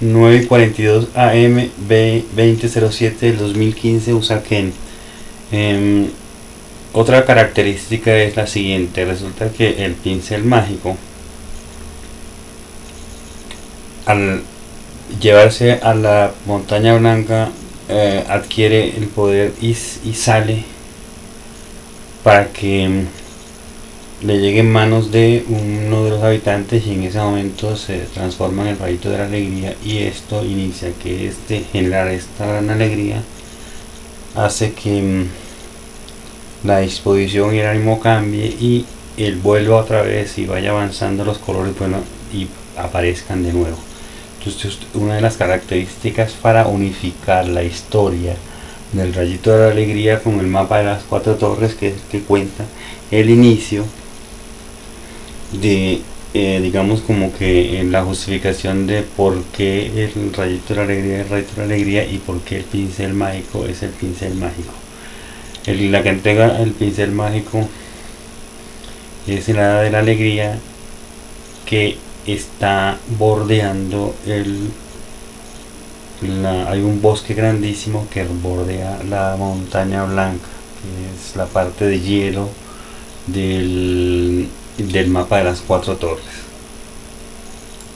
942 AM B2007 del 2015 Usaken. Em, otra característica es la siguiente, resulta que el pincel mágico al llevarse a la montaña blanca eh, adquiere el poder y, y sale para que em, le llegue en manos de uno de los habitantes y en ese momento se transforma en el rayito de la alegría y esto inicia que este generar esta gran alegría hace que mm, la disposición y el ánimo cambie y el vuelva otra vez y vaya avanzando los colores bueno y aparezcan de nuevo. Entonces una de las características para unificar la historia del rayito de la alegría con el mapa de las cuatro torres que, que cuenta el inicio de eh, digamos como que en la justificación de por qué el rayito de la alegría es el rayito de la alegría y por qué el pincel mágico es el pincel mágico. El, la que entrega el pincel mágico es el hada de la alegría que está bordeando el hay un bosque grandísimo que bordea la montaña blanca que es la parte de hielo del del mapa de las cuatro torres.